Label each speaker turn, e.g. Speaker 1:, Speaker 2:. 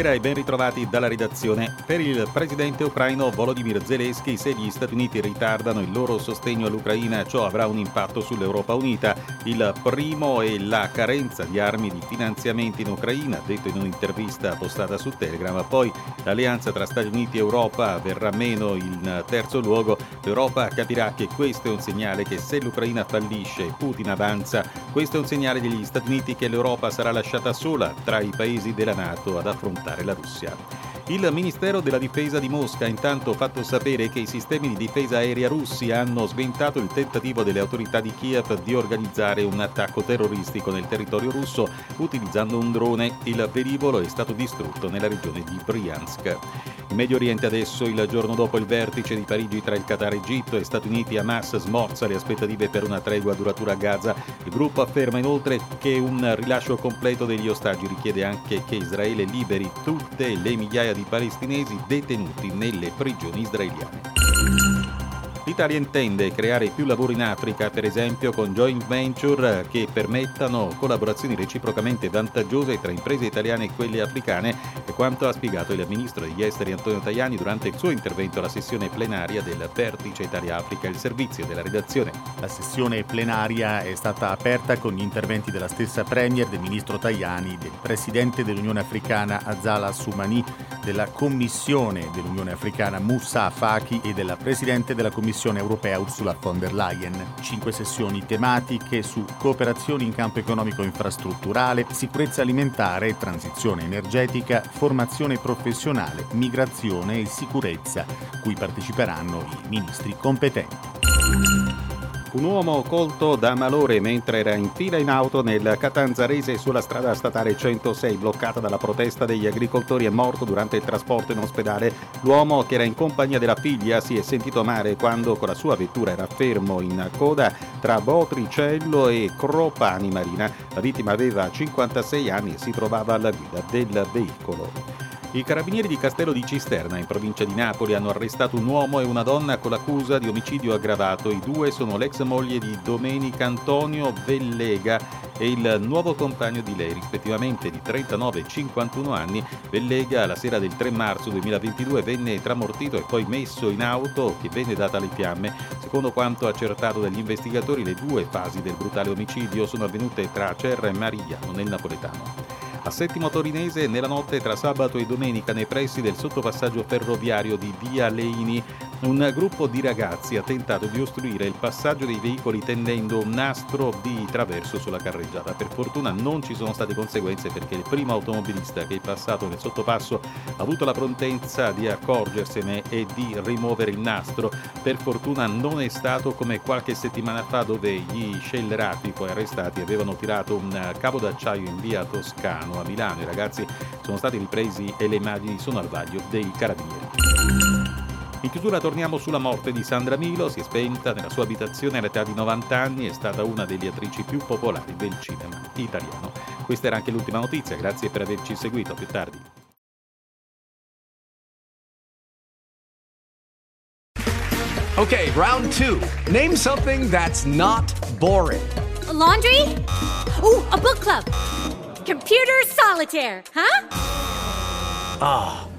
Speaker 1: Buonasera e ben ritrovati dalla redazione. Per il presidente ucraino Volodymyr Zelensky, se gli Stati Uniti ritardano il loro sostegno all'Ucraina, ciò avrà un impatto sull'Europa unita. Il primo è la carenza di armi di finanziamenti in Ucraina, detto in un'intervista postata su Telegram. Poi l'alleanza tra Stati Uniti e Europa verrà meno in terzo luogo. L'Europa capirà che questo è un segnale che se l'Ucraina fallisce e Putin avanza, questo è un segnale degli Stati Uniti che l'Europa sarà lasciata sola tra i paesi della Nato ad affrontare la Russia. Il Ministero della Difesa di Mosca ha intanto fatto sapere che i sistemi di difesa aerea russi hanno sventato il tentativo delle autorità di Kiev di organizzare un attacco terroristico nel territorio russo utilizzando un drone. Il velivolo è stato distrutto nella regione di Bryansk. In Medio Oriente adesso, il giorno dopo il vertice di Parigi tra il Qatar, Egitto e Stati Uniti, Hamas smorza le aspettative per una tregua duratura a Gaza. Il gruppo afferma inoltre che un rilascio completo degli ostaggi richiede anche che Israele liberi tutte le migliaia di palestinesi detenuti nelle prigioni israeliane. L'Italia intende creare più lavoro in Africa, per esempio con joint venture che permettano collaborazioni reciprocamente vantaggiose tra imprese italiane e quelle africane, è quanto ha spiegato il ministro degli esteri Antonio Tajani durante il suo intervento alla sessione plenaria del Vertice Italia-Africa, il servizio della redazione.
Speaker 2: La sessione plenaria è stata aperta con gli interventi della stessa Premier, del ministro Tajani, del presidente dell'Unione Africana Azala Soumani, della Commissione dell'Unione Africana Moussa Faki e della Presidente della Commissione europea Ursula von der Leyen. Cinque sessioni tematiche su cooperazione in campo economico infrastrutturale, sicurezza alimentare, transizione energetica, formazione professionale, migrazione e sicurezza, cui parteciperanno i ministri competenti.
Speaker 1: Un uomo colto da malore mentre era in fila in auto nel Catanzarese sulla strada statale 106 bloccata dalla protesta degli agricoltori è morto durante il trasporto in ospedale. L'uomo che era in compagnia della figlia si è sentito male quando con la sua vettura era fermo in coda tra Botricello e Cropani Marina. La vittima aveva 56 anni e si trovava alla guida del veicolo. I carabinieri di Castello di Cisterna, in provincia di Napoli, hanno arrestato un uomo e una donna con l'accusa di omicidio aggravato. I due sono l'ex moglie di Domenica Antonio Vellega e il nuovo compagno di lei, rispettivamente di 39 e 51 anni. Vellega, la sera del 3 marzo 2022, venne tramortito e poi messo in auto che venne data alle fiamme. Secondo quanto accertato dagli investigatori, le due fasi del brutale omicidio sono avvenute tra Cerra e Marigliano, nel napoletano a Settimo Torinese nella notte tra sabato e domenica nei pressi del sottopassaggio ferroviario di Via Leini un gruppo di ragazzi ha tentato di ostruire il passaggio dei veicoli tendendo un nastro di traverso sulla carreggiata. Per fortuna non ci sono state conseguenze perché il primo automobilista che è passato nel sottopasso ha avuto la prontezza di accorgersene e di rimuovere il nastro. Per fortuna non è stato come qualche settimana fa dove gli scellerati poi arrestati avevano tirato un cavo d'acciaio in via Toscano a Milano. I ragazzi sono stati ripresi e le immagini sono al vaglio dei carabinieri. In chiusura torniamo sulla morte di Sandra Milo, si è spenta nella sua abitazione all'età di 90 anni, è stata una delle attrici più popolari del cinema italiano. Questa era anche l'ultima notizia, grazie per averci seguito, a più tardi.
Speaker 3: Ok, round 2. Name something that's not boring.
Speaker 4: A laundry? Oh, a book club. Computer solitaire, huh?
Speaker 3: Ah.